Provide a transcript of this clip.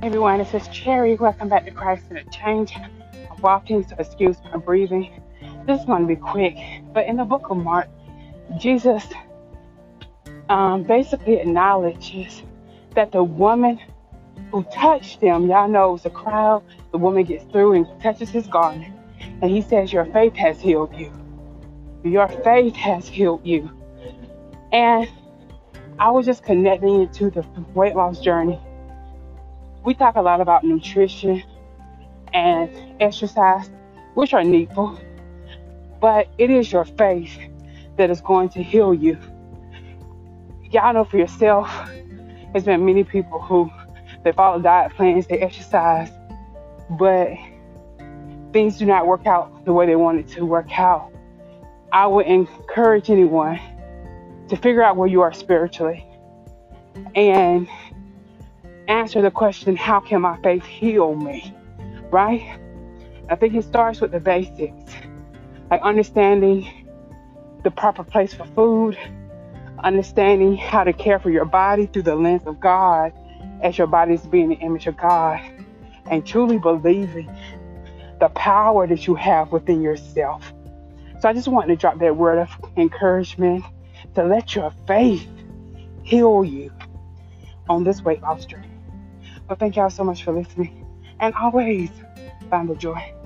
everyone, this is Cherry. Welcome back to Christ in a Change. I'm walking, so excuse my breathing. This is going to be quick, but in the book of Mark, Jesus um, basically acknowledges that the woman who touched him, y'all know it was a crowd, the woman gets through and touches his garment, and he says, Your faith has healed you. Your faith has healed you. And I was just connecting it to the weight loss journey we talk a lot about nutrition and exercise, which are needful, but it is your faith that is going to heal you. Y'all know for yourself, there's been many people who they follow diet plans, they exercise, but things do not work out the way they want it to work out. I would encourage anyone to figure out where you are spiritually and answer the question, how can my faith heal me? Right? I think it starts with the basics, like understanding the proper place for food, understanding how to care for your body through the lens of God as your body is being the image of God, and truly believing the power that you have within yourself. So I just want to drop that word of encouragement to let your faith heal you on this weight loss journey. But thank y'all so much for listening. And always find the joy.